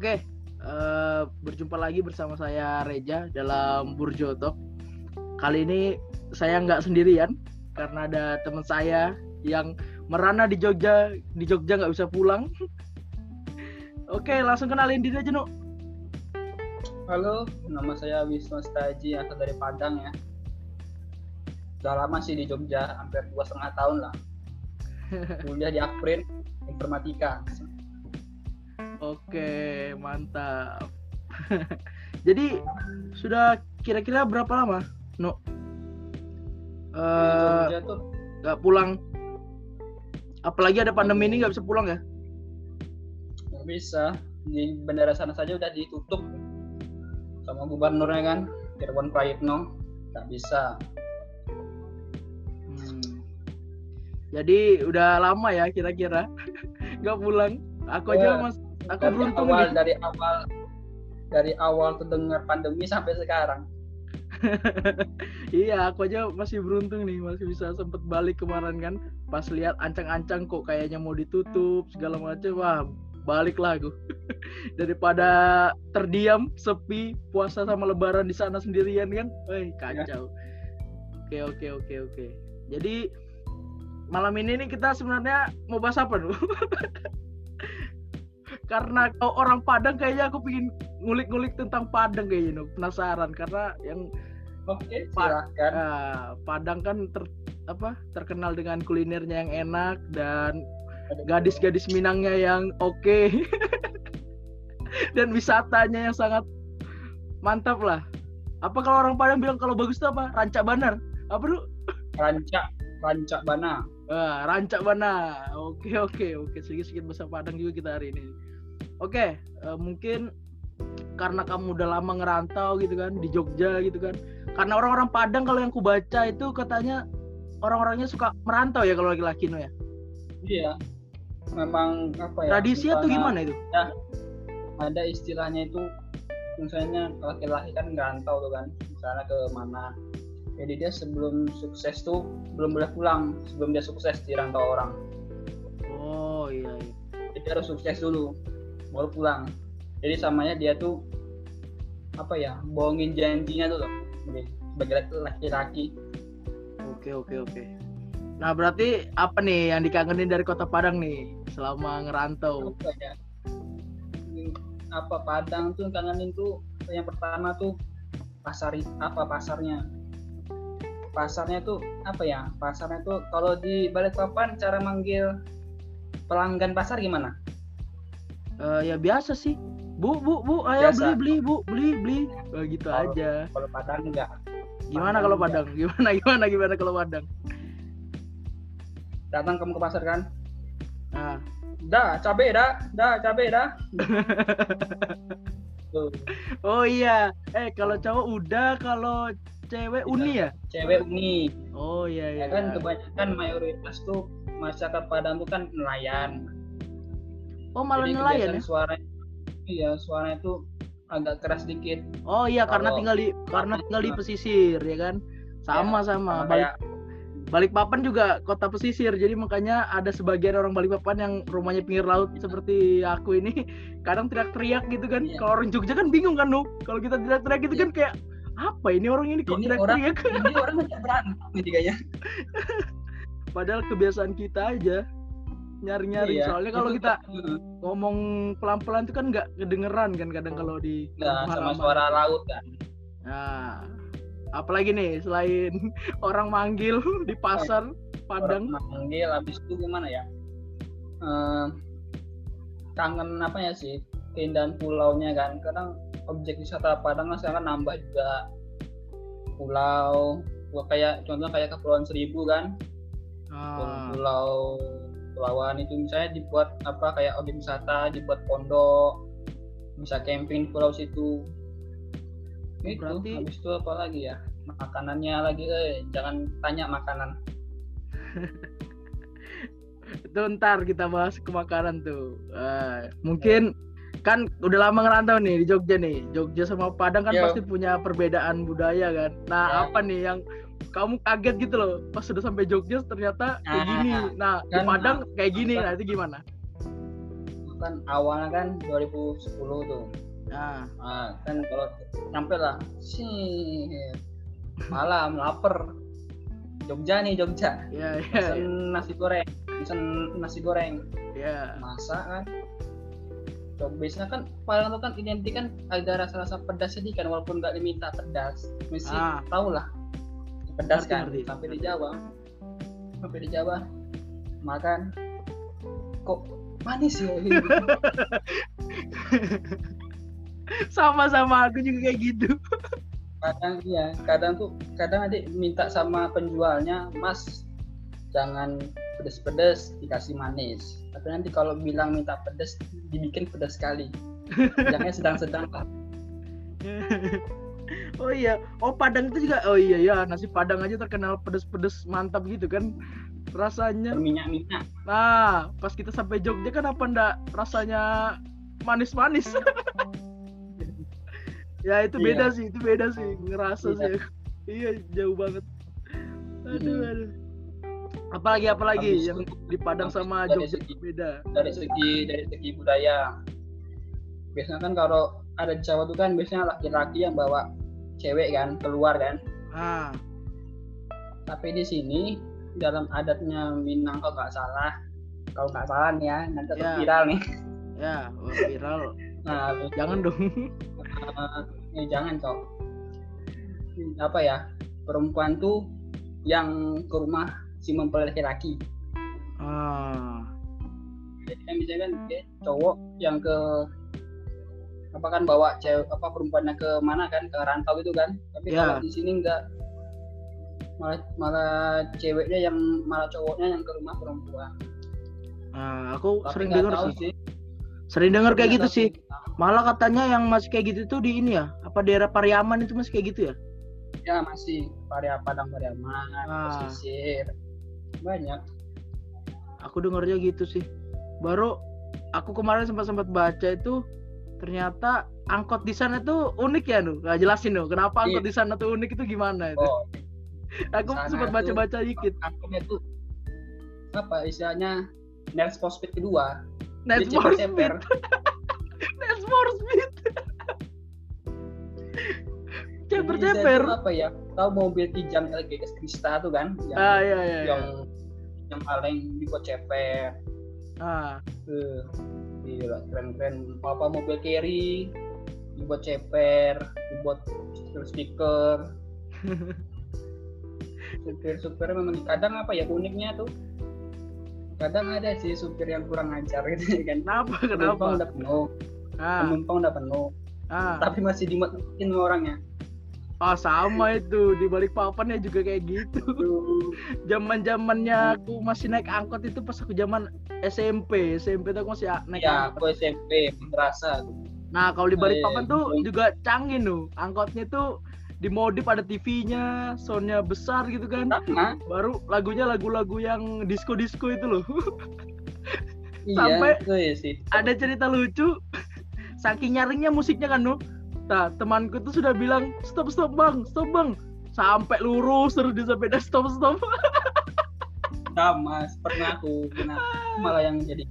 Oke, uh, berjumpa lagi bersama saya Reja dalam Burjo Talk. Kali ini saya nggak sendirian karena ada teman saya yang merana di Jogja, di Jogja nggak bisa pulang. Oke, langsung kenalin diri aja, Nuk. Halo, nama saya Wisnu Staji, asal dari Padang ya. Udah lama sih di Jogja, hampir dua setengah tahun lah. Kuliah di Akprin, Informatika. Oke, mantap. Jadi sudah kira-kira berapa lama, No? Uh, nggak pulang. Apalagi ada pandemi ini nggak bisa pulang ya? Nggak bisa. Di bandara sana saja udah ditutup sama gubernurnya kan Irwan Prayitno nggak bisa hmm. jadi udah lama ya kira-kira nggak pulang aku aja mas aku dari beruntung awal nih. dari awal dari awal terdengar pandemi sampai sekarang. Iya aku aja masih beruntung nih masih bisa sempet balik kemarin kan. Pas lihat ancang-ancang kok kayaknya mau ditutup segala macam wah balik lah aku. Daripada terdiam sepi puasa sama lebaran di sana sendirian kan. Woi kacau. Oke oke oke oke. Jadi malam ini nih kita sebenarnya mau bahas apa dulu karena kalau orang Padang kayaknya aku pingin ngulik-ngulik tentang Padang kayaknya no. penasaran karena yang oke silakan uh, Padang kan ter, apa terkenal dengan kulinernya yang enak dan gadis-gadis Minangnya yang oke. Okay. dan wisatanya yang sangat mantap lah. Apa kalau orang Padang bilang kalau bagus itu apa? Rancak banar. Apa lu rancak rancak bana ah, rancak bana oke oke oke. Sedikit sedikit bahasa Padang juga kita hari ini oke uh, mungkin karena kamu udah lama ngerantau gitu kan di Jogja gitu kan. Karena orang-orang Padang kalau yang ku baca itu katanya orang-orangnya suka merantau ya kalau laki-laki no ya? Iya. Memang apa ya tradisi tuh gimana itu? ya ada istilahnya itu misalnya laki-laki kan ngerantau tuh kan misalnya ke mana. Jadi dia sebelum sukses tuh belum boleh pulang sebelum dia sukses di rantau orang. Oh iya, iya. jadi harus sukses dulu baru pulang. Jadi samanya dia tuh apa ya bohongin janjinya tuh loh. Sebagai laki-laki. Oke oke oke. Nah berarti apa nih yang dikangenin dari kota Padang nih selama ngerantau? Apa ya? Apa Padang tuh kangenin tuh yang pertama tuh pasar apa pasarnya? Pasarnya tuh apa ya pasarnya tuh kalau di Balikpapan cara manggil pelanggan pasar gimana uh, ya biasa sih. Bu bu bu ayo biasa. beli beli bu beli beli. Oh, gitu kalo, aja. kalau Padang enggak. Gimana kalau Padang? Gimana gimana gimana kalau Padang? Datang kamu ke pasar kan? Nah dah cabe dah. Dah cabe dah. Oh iya. Eh kalau cowok udah kalau cewek uni ya? Cewek uni. Oh iya iya. Ya kan kebanyakan mayoritas tuh masyarakat Padang tuh kan nelayan oh malah Jadi nelayan ya suara iya suaranya tuh agak keras dikit oh iya karena tinggal di karena tinggal di pesisir ya kan sama ya, sama balik Balikpapan juga kota pesisir, jadi makanya ada sebagian orang Balikpapan yang rumahnya pinggir laut seperti aku ini kadang teriak-teriak gitu kan. Yeah. Kalau orang Jogja kan bingung kan, Nu. Kalau kita teriak-teriak gitu yeah. kan kayak apa ini orang ini kok teriak-teriak? Ini orang berantem ini kayaknya. Padahal kebiasaan kita aja nyari-nyari. Iya. Soalnya kalau kita ngomong pelan-pelan itu kan nggak kedengeran kan kadang kalau di nah, sama suara laut kan. Nah, apalagi nih selain orang manggil di pasar Padang orang manggil habis itu gimana ya uh, kangen apa ya sih keindahan pulaunya kan kadang objek wisata Padang kan sekarang nambah juga pulau kayak contoh kayak kepulauan Seribu kan ah. pulau pulauan itu. Misalnya dibuat apa kayak objek wisata dibuat pondok bisa camping di pulau situ. Itu berarti habis itu apa lagi ya? Makanannya lagi eh jangan tanya makanan. Itu ntar kita bahas ke makanan tuh. Uh, mungkin kan udah lama ngerantau nih di Jogja nih. Jogja sama Padang kan Yo. pasti punya perbedaan budaya kan. Nah ya. apa nih yang kamu kaget gitu loh. Pas sudah sampai Jogja ternyata kayak gini. Nah, nah di kan, Padang kayak gini nah itu gimana? kan awalnya kan 2010 tuh. Nah, nah, kan kalau nyampe lah sih malam lapar. Jogja nih Jogja. Ya ya pesen nasi goreng pesen nasi goreng. Ya masak kan. Biasanya kan Padang tuh kan identik kan ada rasa-rasa pedas sedikit kan walaupun nggak diminta pedas. Mesti Ah. tahu lah pedas kan? Sampai di Jawa. sampai di Jawa makan kok manis ya? Sama-sama aku juga kayak gitu. Kadang iya kadang tuh kadang adik minta sama penjualnya mas jangan pedes-pedes dikasih manis. Tapi nanti kalau bilang minta pedes dibikin pedas sekali. Bilangnya sedang-sedang lah oh iya oh Padang itu juga oh iya ya nasi Padang aja terkenal pedes-pedes mantap gitu kan rasanya. Berminyak-minyak. Nah pas kita sampai Jogja kan apa ndak rasanya manis-manis. Ya itu Iya. beda sih itu beda sih ngerasa Iya. sih. Iya jauh banget. Aduh Hmm. aduh apalagi apalagi Habis yang di Padang sama Jogja segi- beda. dari segi dari segi budaya. Biasanya kan kalau ada di Jawa tuh kan biasanya laki-laki yang bawa cewek kan keluar kan. Ah. Tapi di sini dalam adatnya Minang kalau nggak salah kalau nggak salah nih ya nanti Ya. viral nih. Ya viral. Nah jangan dong. Eh, eh, jangan cok. Apa ya perempuan tuh yang ke rumah si mempelai laki-laki. Ah. Jadi kan misalnya kan cowok yang ke apa kan bawa cewek apa perempuannya ke mana kan ke rantau itu kan. Tapi Ya. kalau di sini enggak. Malah malah ceweknya yang malah cowoknya yang ke rumah perempuan. Ah aku tapi sering dengar tahu sih. sering dengar kayak gitu sih. malah katanya yang masih kayak gitu tuh di ini ya apa daerah Pariaman itu masih kayak gitu ya? Ya masih. Paria Padang Pariaman. Ah. pesisir. Banyak. Aku dengarnya gitu sih. Baru aku kemarin sempat sempat baca itu ternyata angkot di sana tuh unik ya nu nggak jelasin nu kenapa angkot Iya. di sana tuh unik itu gimana itu? Oh aku sempat tuh- baca baca dikit. angkotnya tuh apa istilahnya Need for Speed kedua. Dia for ceper-ceper. Speed. Need for Speed. Ceper Jadi saya ceper tuh apa ya? Tahu mobil Kijang LGS Krista tuh kan? Yang ah iya iya iya. yang yang paling dibuat ceper ah. Eh gila keren keren apa mobil carry dibuat ceper dibuat speaker speaker. Supir supir memang kadang apa ya uniknya tuh kadang ada sih supir yang kurang ajar gitu kan. Kenapa penumpang kenapa? udah penuh. Ah. Penumpang udah penuh. Ah. Tapi masih dimasukin orangnya ah sama itu. Di balik papannya juga kayak gitu. Zaman zamannya aku masih naik angkot itu pas aku zaman SMP SMP tuh aku masih naik ya angkot. aku SMP merasa nah kalau di balik Eh, papan tuh gitu. juga canggih tuh angkotnya tuh dimodif ada TV-nya soundnya besar gitu kan. Sama. Baru lagunya lagu-lagu yang disco disco itu loh. Iya Sampai- itu ya sih. ada cerita lucu saking nyaringnya musiknya kan nu nah temanku tuh sudah bilang stop stop bang stop bang. Sampai lurus terus di sepeda stop stop. Sama pernah aku pernah. Malah yang jadi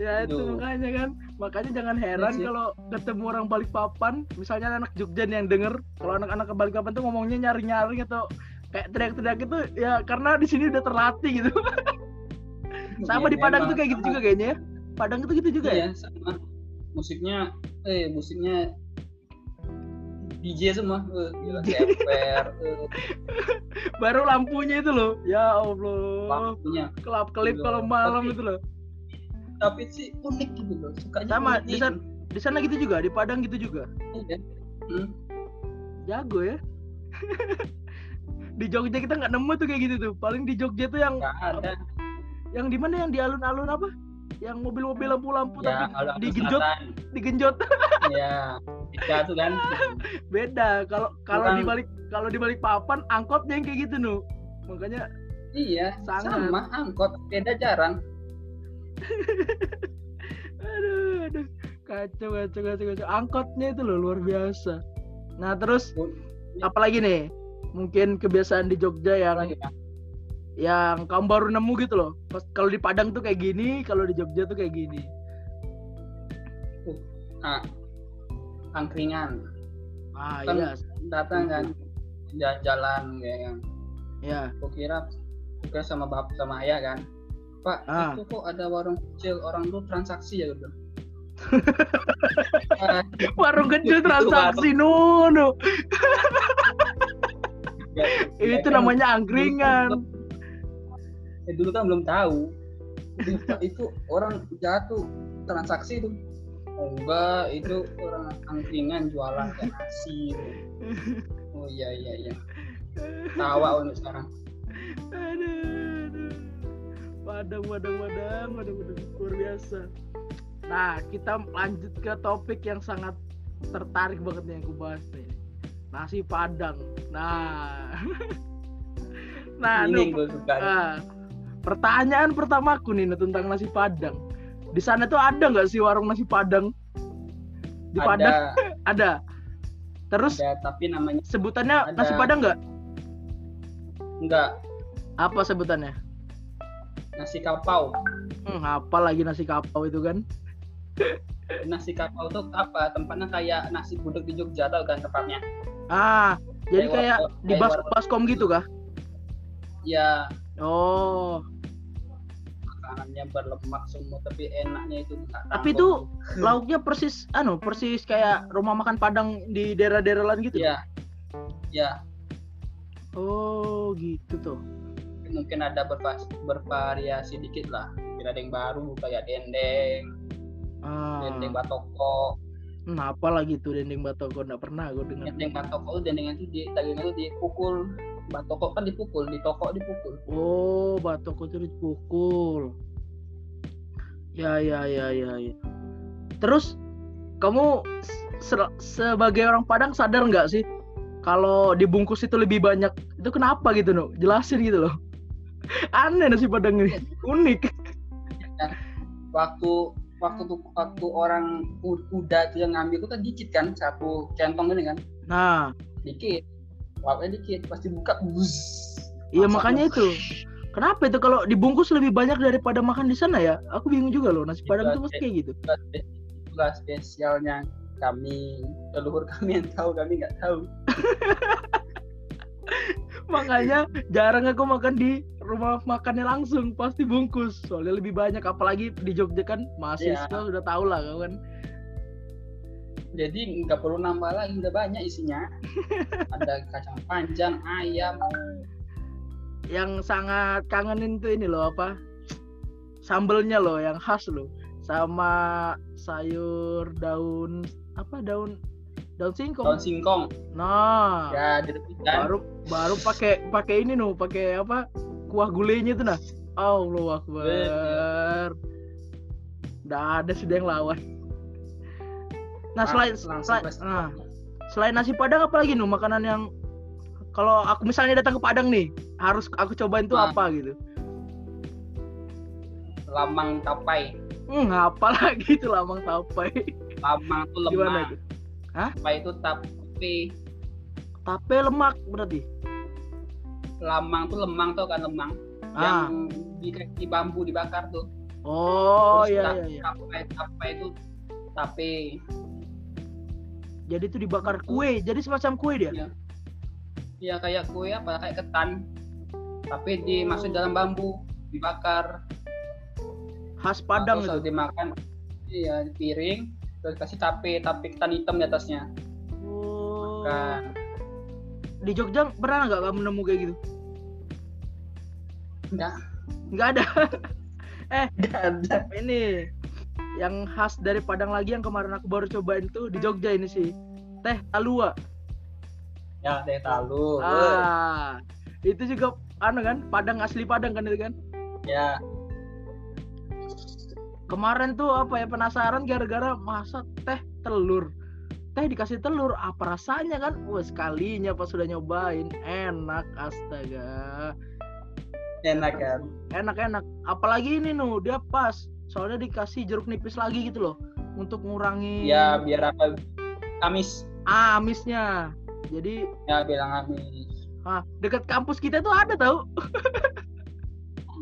ya itu Aduh. makanya kan. Makanya jangan heran sih. kalau ketemu orang Balikpapan misalnya anak Jogja nih yang denger kalau anak-anak ke Balikpapan tuh ngomongnya nyaring-nyaring atau kayak teriak-teriak itu ya karena di sini udah terlatih gitu. Sama Iya, di Padang memang tuh kayak gitu sama. juga kayaknya ya. Padang itu gitu juga ya. iya sama musiknya eh musiknya DJ semua eh, gila eh, baru lampunya itu loh. Ya Allah. Lampunya. Kelap kelip kalau malam tapi- itu loh. Tapi sih unik gitu loh sukanya sama di sana di sana gitu juga di Padang gitu juga. Iya. Hmm, jago ya. Di Jogja kita nggak nemu tuh kayak gitu tuh. Paling di Jogja tuh yang ada. yang di mana? Yang di alun-alun apa yang mobil-mobil lampu-lampu ya tapi digenjot digenjot. Ya tuh kan. Beda kalau kalau di balik kalau di balik papan angkotnya yang kayak gitu nu. Makanya iya Sangat. sama angkot beda jarang. Aduh aduh. Kacau kacau kacau kacau. Angkotnya itu loh luar biasa. Nah terus apalagi nih? Mungkin kebiasaan di Jogja yang Apalagi, Pak? Yang kamu baru nemu gitu loh. Pas kalau di Padang tuh kayak gini kalau di Jogja tuh kayak gini. Ah, angkringan. Ah kan iya. datang kan jalan-jalan ya kan ya aku kira kira sama bapak sama ayah kan. Pak Ah. itu kok ada warung kecil orang tuh transaksi ya gitu. Ah, warung kecil Itu transaksi nuno itu namanya angkringan eh, dulu kan belum tahu. Itu, orang jatuh transaksi itu oh, enggak itu orang angkringan jualan kayak nasi gitu. oh iya iya iya. Tawa untuk sekarang. Aduh, aduh. padang padang padang padang padang luar biasa. Nah kita lanjut ke topik yang sangat tertarik banget nih yang aku bahas nih. Nasi padang. Nah. Nah ini gue suka pertanyaan pertamaku nih tentang nasi padang. Di sana tuh ada nggak sih warung nasi padang? Di padang. Ada. Ada terus ada tapi namanya sebutannya Ada. nasi padang nggak? Enggak apa sebutannya? Nasi kapau. Hmm, apa lagi nasi kapau itu kan? Nasi kapau tuh apa? Tempatnya kayak nasi gudeg di Jogja tau kan tempatnya? Ah, jadi Kayak kayak di bas baskom gitu kah? ya Oh, makanannya berlemak semua tapi enaknya itu Tapi itu lauknya persis anu, persis kayak rumah makan Padang di daerah-daerah lain gitu. ya ya Oh, gitu tuh. mungkin ada bervas- bervariasi dikit lah. Mungkin ada yang baru kayak dendeng Ah, dendeng batoko. Hmm, apa lagi tuh dendeng batoko? Nggak pernah gue dengar. dendeng batoko tuh dendengnya tuh di dagingnya tuh dipukul batoko kan dipukul di toko dipukul Oh, batoko itu dipukul. Ya, ya, ya, ya, ya. Terus kamu se- sebagai orang Padang sadar nggak sih kalau dibungkus itu lebih banyak? Itu kenapa gitu, no? Jelasin gitu loh. Aneh nasi Padang ini. Unik. waktu waktu tuh waktu orang udah tuh yang ngambil itu kan dikit kan satu centong ini kan Nah, dikit lauknya dikit pasti buka bus iya makanya itu. Kenapa itu kalau dibungkus lebih banyak daripada makan di sana ya? Aku bingung juga loh. Nasi Padang itu mesti kayak gitu. itulah spesialnya kami leluhur kami yang tahu kami nggak tahu Makanya jarang aku makan di rumah makannya langsung, pasti bungkus. Soalnya lebih banyak apalagi di Jogja kan mahasiswa Iya. udah tau lah kan. Jadi nggak perlu nambah lagi udah banyak isinya ada kacang panjang ayam Yang sangat kangenin tuh ini loh apa? Sambelnya loh yang khas loh. Sama sayur daun apa daun daun singkong. daun singkong Nah, ya kan baru baru pakai pakai ini nuh, pakai apa? Kuah gulainya tuh nah. Allah Akbar. Nggak ada sudah yang lawan. Nah, selain langsung selain, restoran. nah, selain nasi padang apa lagi nuh makanan yang kalau aku misalnya datang ke Padang nih, harus aku cobain tuh Ah. apa gitu. lamang tapai Hmm, apa lagi tuh lamang tapai? lamang tuh Gimana lemak itu? tapai itu tapi Tape lemak berarti. lamang tuh lemang tuh kan lemang Ah. yang di kaki bambu dibakar tuh Oh, Terus iya iya iya. tapai tapai itu tape Jadi itu dibakar kue, jadi semacam kue dia. Iya. ya kayak kue apa kayak ketan tapi dimasuk dalam bambu dibakar Khas Padang itu. dimakan iya di piring terus kasih tape tape ketan hitam di atasnya Oh. kan Di Jogja pernah nggak kamu nemu kayak gitu? enggak Nggak ada. enggak ada ini yang khas dari Padang lagi yang kemarin aku baru cobain tuh di Jogja ini sih. Teh talua. ya teh talu Ah. Itu juga anu kan, Padang asli Padang kan itu kan. ya Kemarin tuh apa ya penasaran gara-gara masak teh telur. Teh dikasih telur, apa rasanya kan? Wah, sekalinya pas sudah nyobain, enak astaga. enak kan Enak-enak. Apalagi ini nuh, dia pas. Soalnya dikasih jeruk nipis lagi gitu loh untuk ngurangi ya biar apa? Amis. Ah, amisnya. Jadi ya bilang amis. Ah, dekat kampus kita tuh ada tau.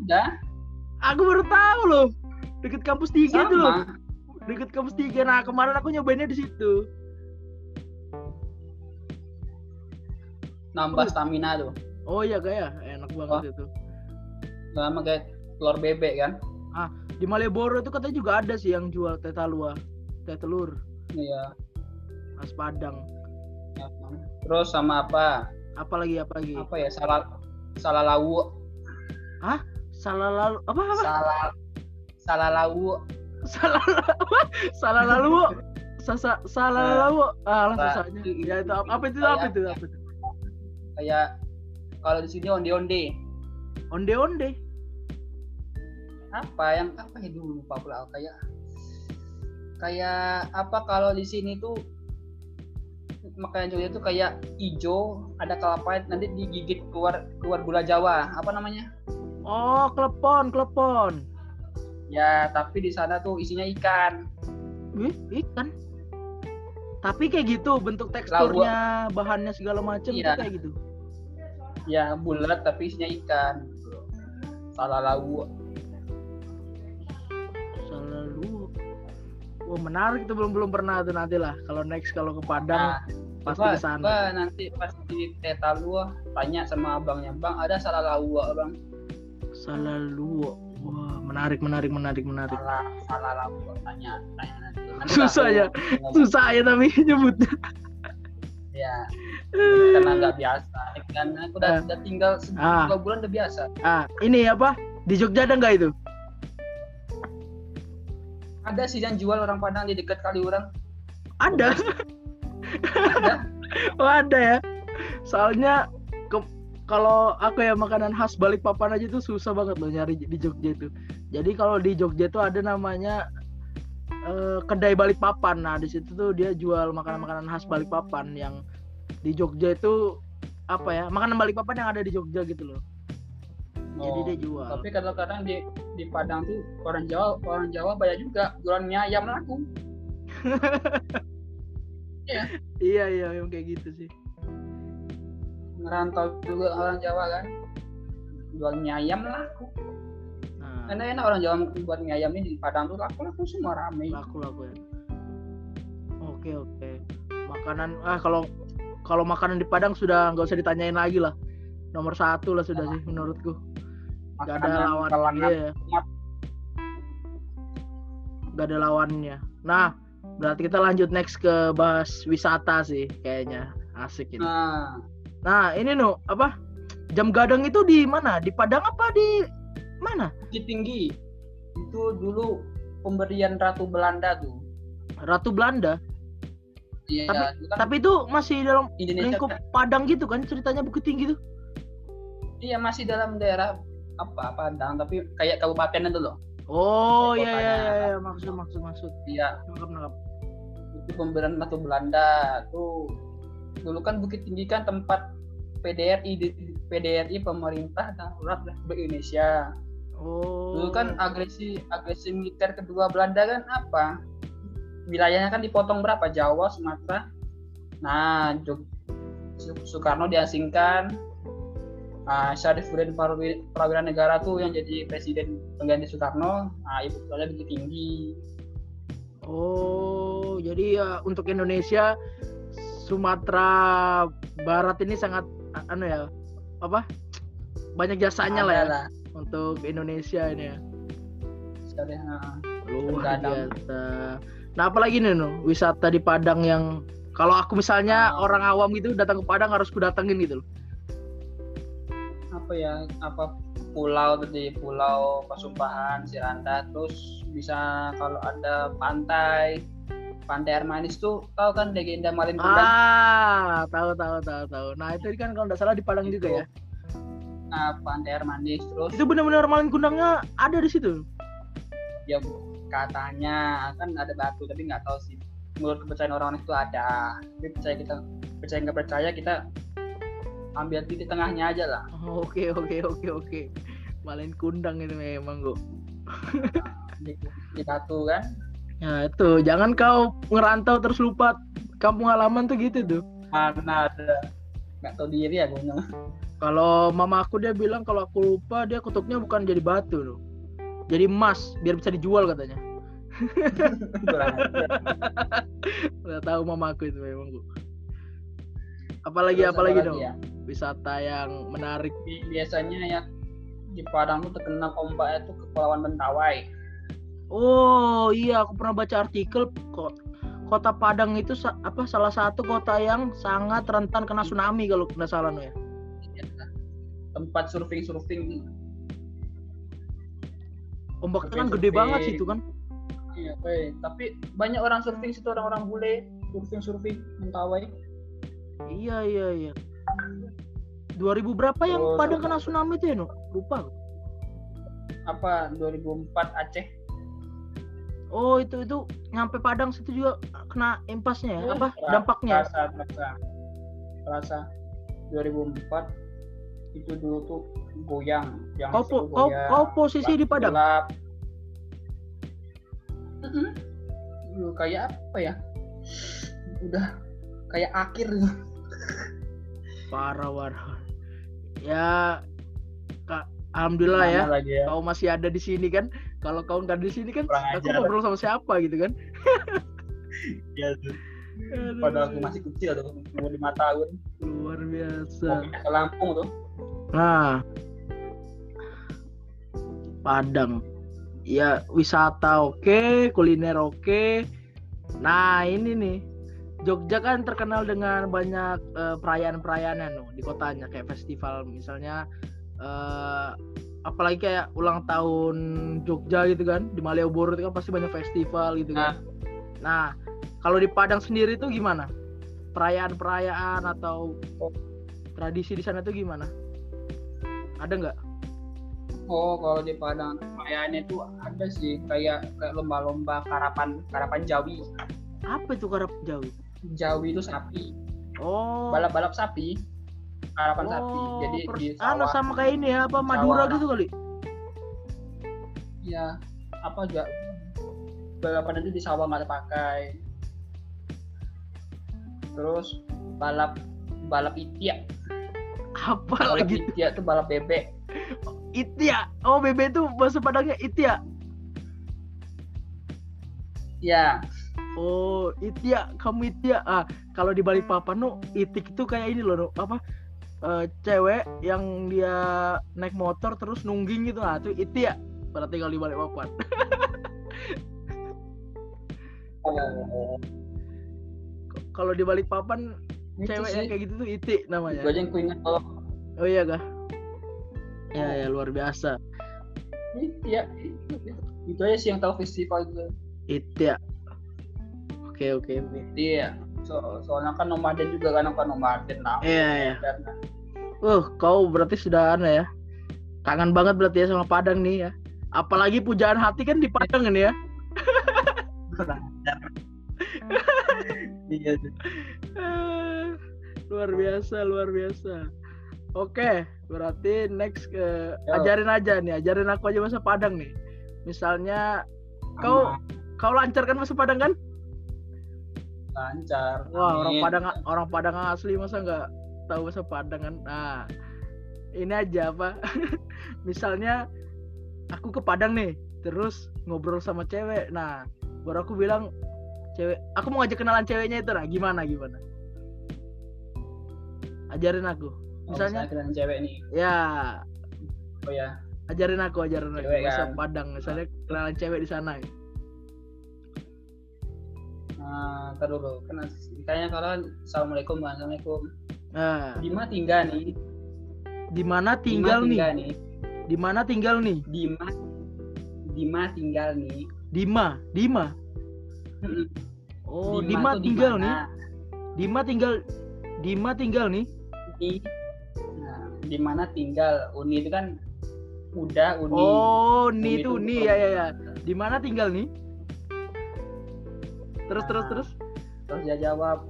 udah Aku baru tahu loh. Deket kampus tiga tuh loh. deket kampus tiga. Nah kemarin aku nyobainnya di situ. Nambah stamina tuh. Oh iya kayak enak banget oh. itu. Sama kayak telur bebek kan? Ah di Malioboro itu katanya juga ada sih yang jual teh talua teh telur. Iya. Khas Padang. Ya, terus sama apa? Apa lagi apa lagi? Apa ya salah salah lawu ah salah lalu apa apa? Salah salah lawu salah apa salah lalu Sasa, salah lalu ah susahnya ya itu apa, apa itu apa itu apa itu? kayak kalau di sini onde onde onde onde apa yang apa ya dulu lupa pula. Kayak kayak apa kalau di sini tuh makanan Jogja itu kayak hijau ada kelapa nanti digigit keluar keluar gula Jawa. Apa namanya? Oh klepon klepon. Ya tapi di sana tuh isinya ikan. Wih, ikan? Tapi kayak gitu bentuk teksturnya Lalu, bahannya segala macam iya. kayak gitu. Ya bulat tapi isinya ikan. Salah lawu Wah menarik itu belum belum pernah tuh nanti lah kalau next kalau ke Padang nah, pasti ke sana. nanti pas di Teta tanya sama abangnya bang ada salah lawu bang. Salah luo. Wah menarik menarik menarik menarik. Salah salah lawu tanya tanya nanti. nanti susah ya susah ya tapi nyebutnya. ya karena nggak biasa kan aku udah, uh, udah tinggal ah, bulan udah biasa. Ah ini apa di Jogja ada nggak itu? Ada sih yang jual orang Padang di dekat kali orang. Ada. Ada? Oh ada ya. Soalnya ke, kalau aku ya makanan khas Balikpapan aja tuh susah banget loh nyari di Jogja itu jadi kalau di Jogja tuh ada namanya uh, kedai Balikpapan. Nah di situ tuh dia jual makanan-makanan khas Balikpapan yang di Jogja itu apa ya makanan Balikpapan yang ada di Jogja gitu loh. Oh, jadi dia jual. tapi kadang-kadang di di Padang tuh orang Jawa orang Jawa banyak juga jualan mie ayam laku. Iya. Iya iya yang kayak gitu sih. Ngerantau juga orang Jawa kan. Jual mie ayam laku. Nah. karena enak orang Jawa buat mie ayam ini di Padang tuh laku laku semua rame. Laku laku ya. Oke oke. Makanan ah kalau kalau makanan di Padang sudah nggak usah ditanyain lagi lah. Nomor satu lah sudah nah. sih menurutku Gak ada lawan iya. Gak ada lawannya. Nah, berarti kita lanjut next ke bahas wisata sih kayaknya. Asik ini. Nah, nah ini no apa? Jam gadang itu di mana? Di Padang apa di mana? Di Tinggi. Itu dulu pemberian Ratu Belanda tuh. Ratu Belanda? Iya, tapi, kan tapi itu masih dalam Indonesia lingkup kan? Padang gitu kan ceritanya Bukit Tinggi tuh? Iya, masih dalam daerah apa Padang tapi kayak kabupaten itu loh. Oh iya iya iya maksud maksud maksud. Iya. Itu pemberian batu Belanda. Tuh dulu kan Bukit Tinggi kan tempat PDRI PDRI pemerintah darurat Republik Indonesia. Oh. Dulu kan agresi agresi militer kedua Belanda kan apa? Wilayahnya kan dipotong berapa? Jawa Sumatera. Nah Soekarno diasingkan uh, Syarif Hudin Prawira Negara tuh yang jadi presiden pengganti Soekarno, nah, ibu kotanya begitu tinggi. Oh, jadi ya untuk Indonesia Sumatera Barat ini sangat anu ya apa banyak jasanya lah ya lah. untuk Indonesia ini ya. Sekali, nah, luar biasa. Nah apalagi nih no, wisata di Padang yang kalau aku misalnya nah. orang awam gitu datang ke Padang harus kudatengin gitu loh apa ya apa pulau tadi pulau Pasumpahan Siranda terus bisa kalau ada pantai pantai air manis tuh tahu kan legenda Malin Kundang? Ah tahu tahu tahu tahu. Nah itu kan kalau nggak salah di Padang juga ya? Nah pantai air manis terus itu benar-benar Malin Kundangnya ada di situ? Ya katanya kan ada batu tapi nggak tahu sih. Menurut kepercayaan orang-orang itu ada. Tapi percaya kita percaya nggak percaya kita ambil titik tengahnya aja lah. Oke oke oke oke. Malin kundang itu memang di satu kan? Ya itu. Jangan kau ngerantau terus lupa kampung halaman tuh gitu tuh. Mana ada. Nggak tahu diri ya gue kalau mama aku dia bilang kalau aku lupa dia kutupnya bukan jadi batu loh jadi emas biar bisa dijual katanya. Udah tahu mamaku itu memang bu. Apalagi Terus apalagi apa dong ya? wisata yang menarik. Bi- Biasanya ya di Padang tuh terkenal ombaknya tuh Kepulauan Mentawai. Oh iya aku pernah baca artikel kok kota Padang itu apa salah satu kota yang sangat rentan kena tsunami kalau tidak salah ya. Tempat surfing-surfing. Ombaknya kan Surfing, gede banget surfing. sih itu kan. Iya, tapi banyak orang surfing situ orang-orang bule surfing-surfing Mentawai. Iya iya iya. 2000 berapa yang Terus Padang kena tsunami itu ya no? Lupa. Apa 2004 Aceh? Oh itu itu nyampe Padang situ juga kena impasnya ya? Iya, Apa Ra- dampaknya? Rasa, rasa, rasa 2004 itu dulu tuh goyang. Yang Kau, po- kau, goyang, kau posisi di Padang? gelap. Duh, kayak apa ya? Udah kayak akhir. Parah parah. Ya Kak, alhamdulillah ya. Ya? Kau masih ada di sini kan? Kalau kau nggak di sini kan Kurang aku ngobrol sama siapa gitu kan? Iya tuh. Padahal aku masih kecil tuh, umur lima tahun. luar Mau biasa. pindah ke Lampung tuh. Nah, Padang. Ya wisata oke, kuliner oke. Nah ini nih, Jogja kan terkenal dengan banyak eh, perayaan-perayaan no, di kotanya kayak festival misalnya eh, apalagi kayak ulang tahun Jogja gitu kan di Malioboro itu kan pasti banyak festival gitu kan. Nah, kalau di Padang sendiri tuh gimana? Perayaan-perayaan atau tradisi di sana tuh gimana? Ada nggak? Oh, kalau di Padang perayaannya tuh ada sih kayak kayak lomba-lomba karapan karapan Jawi. Apa itu karap jauh? Jawi itu sapi, Oh. balap-balap sapi, sapi. oh, Jadi pers- di anu sawah, sama kayak ini ya, apa Madura sawah. gitu kali? ya apa aja balapan itu di sawah nggak terpakai. Terus balap balap itiak, Apa balap lagi? itiak tuh balap bebek. Itia. Oh, bebe itu bahasa Padangnya Itia. Ya, Oh, Itia, kamu Itia. Ah, kalau di Balikpapan no, itik itu kayak ini loh, no. apa? eh, cewek yang dia naik motor terus nungging gitu nah itu Itia. Berarti kalau di Balikpapan. oh, Kalau di Balikpapan itu cewek yang kayak gitu tuh Iti namanya. Itu aja yang kuingat kalau Oh iya kah? Ya ya luar biasa. itiak itu, itu aja sih yang tahu festival itu. Itia. Oke oke oke. Iya. So, soalnya kan nomaden juga kan kan nomaden lah. Iya iya. Uh, kau berarti sudah aneh ya. Kangen banget berarti ya sama Padang nih ya. Apalagi pujaan hati kan di Padang ini ya. iya. Eh, luar biasa, luar biasa. Oke, berarti next ke Yo. ajarin aja nih, ajarin aku aja bahasa Padang nih. Misalnya kau kau lancar kan bahasa Padang kan? Lancar. Wah, orang Amin. Padang orang Padang asli masa nggak tahu bahasa Padang kan? Nah, ini aja apa? Misalnya aku ke Padang nih, terus ngobrol sama cewek. Nah, baru aku bilang cewek, aku mau ngajak kenalan ceweknya itu, nah gimana gimana? Ajarin aku. Oh, Misalnya, kenalan cewek nih. ya Oh ya. ajarin aku, ajarin aku Cewek bahasa kan? Padang. Misalnya kenalan cewek di sana. Nah, ntar dulu. Kan ditanya kalau assalamualaikum, assalamualaikum. Nah, Di mana tinggal nih? di mana tinggal nih? tinggal nih? Di mana tinggal nih? Di mana? Di mana tinggal nih? Dima, Dima. Oh, Di Dima mana tuh di tinggal nih. mana? Dima tinggal Dima tinggal nih. Di Nah, di mana tinggal? Uni itu kan udah uni. Oh, Uni nih itu tuh nih ya ya ya. Di mana tinggal nih? Terus terus terus. Terus dia jawab.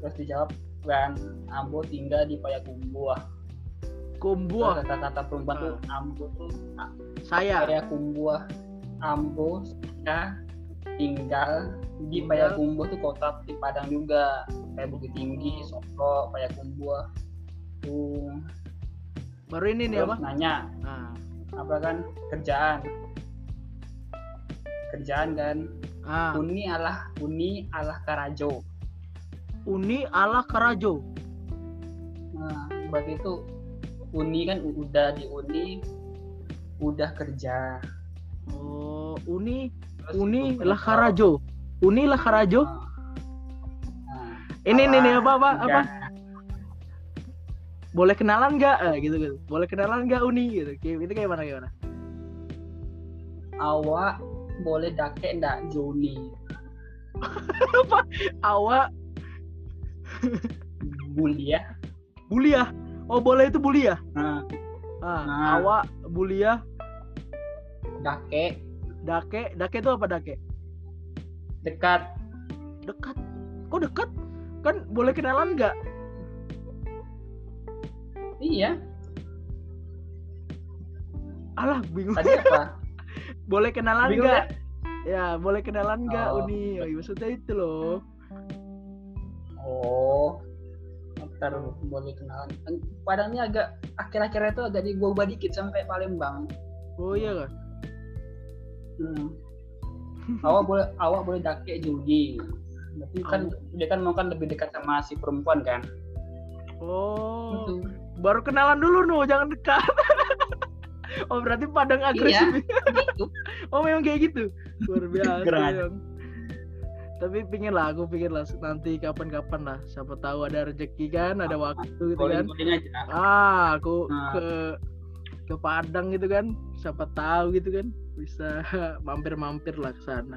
Terus dijawab kan Ambo tinggal di Payakumbuh. Kumbuah Kata-kata perempuan tuh Ah. Ambo tuh saya. Payakumbuh. Ambo saya tinggal di Tinggal. Payakumbuh tuh kota di Padang juga kayak Bukit Tinggi, Solo, Payakumbuh. Tuh. Baru ini nih apa? nanya Nah, apa kan kerjaan kerjaan kan Ah, uni alah uni alah karajo uni ala Karajo. nah berarti itu uni kan udah di uni udah kerja Oh, uni Terus uni lah. Karajo. Uni lah Karajo. Nah, Ini nih nih alah, apa apa apa? Boleh kenalan nggak? Eh, gitu gitu. Boleh kenalan nggak uni gitu. Itu kayak mana gimana? awak boleh dake ndak Joni Awak buliah buliah. Oh, boleh itu buliah. nah, Ah, Nah. awak buliah dake dake. Dake itu apa dake? dekat Dekat. Kok dekat? Kan boleh kenalan nggak? iya Alah, bingung. tadi apa boleh kenalan Bingung nggak? Ya, boleh kenalan nggak Oh. Uni? Oh, maksudnya itu loh. oh ntar boleh kenalan Padahal ini agak akhir-akhirnya itu agak diubah dikit sampai Palembang Oh iya kan? hmm. awak boleh awak boleh dake Jodi berarti kan dia kan mau kan lebih dekat sama si perempuan kan Oh, Gitu. baru kenalan dulu no, jangan dekat. oh berarti Padang agresif. gitu oh memang kayak gitu. Luar biasa. Tapi pingin lah, aku pingin lah nanti kapan-kapan lah. Siapa tahu ada rezeki kan, ada waktu gitu kan. Ah, aku Nah. ke ke Padang gitu kan. Siapa tahu gitu kan bisa mampir-mampir lah ke sana.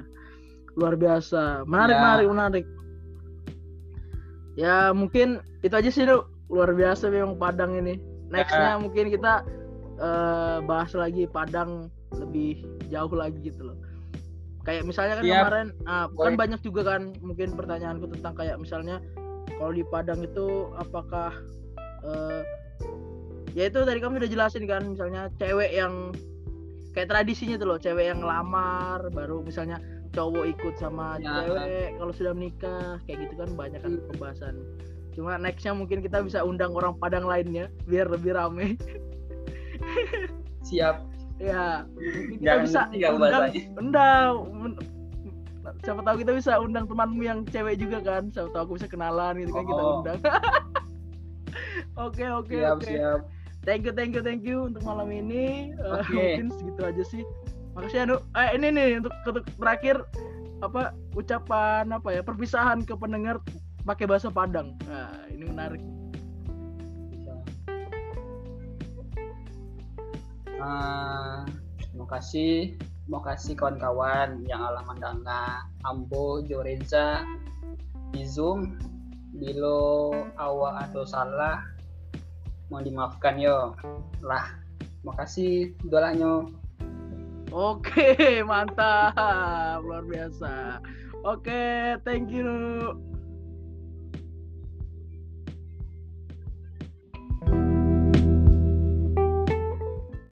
Luar biasa. Menarik, Ya. menarik, menarik. Ya mungkin itu aja sih, Duk. Luar biasa memang Padang ini. Nextnya mungkin kita eh, bahas lagi Padang lebih jauh lagi gitu loh. Kayak misalnya kan Siap. kemarin, ah, kan banyak juga kan mungkin pertanyaanku tentang kayak misalnya kalau di Padang itu apakah eh, ya itu tadi kamu udah jelasin kan misalnya cewek yang kayak tradisinya tuh loh cewek yang lamar baru misalnya cowok ikut sama Ya. cewek kalau sudah menikah kayak gitu kan banyak kan pembahasan cuma nextnya mungkin kita bisa undang orang Padang lainnya biar lebih rame siap. Ya kita Jangan bisa ngerti undang undang men- siapa tahu kita bisa undang temanmu yang cewek juga kan. Siapa tahu aku bisa kenalan gitu kan kita Oh. undang. Oke oke oke. siap. Thank you thank you thank you untuk malam ini. Eh, Oke. mungkin segitu aja sih. Makasih Anu. Eh ini nih untuk, untuk terakhir apa ucapan apa ya perpisahan ke pendengar pakai bahasa Padang. Nah, ini menarik Terima kasih terima kasih kawan-kawan yang alam mandanga ambo jorenza di zoom bilo awak atau salah. Mohon dimaafkan yo. Lah terima kasih dolanya oke mantap. Luar biasa. Oke thank you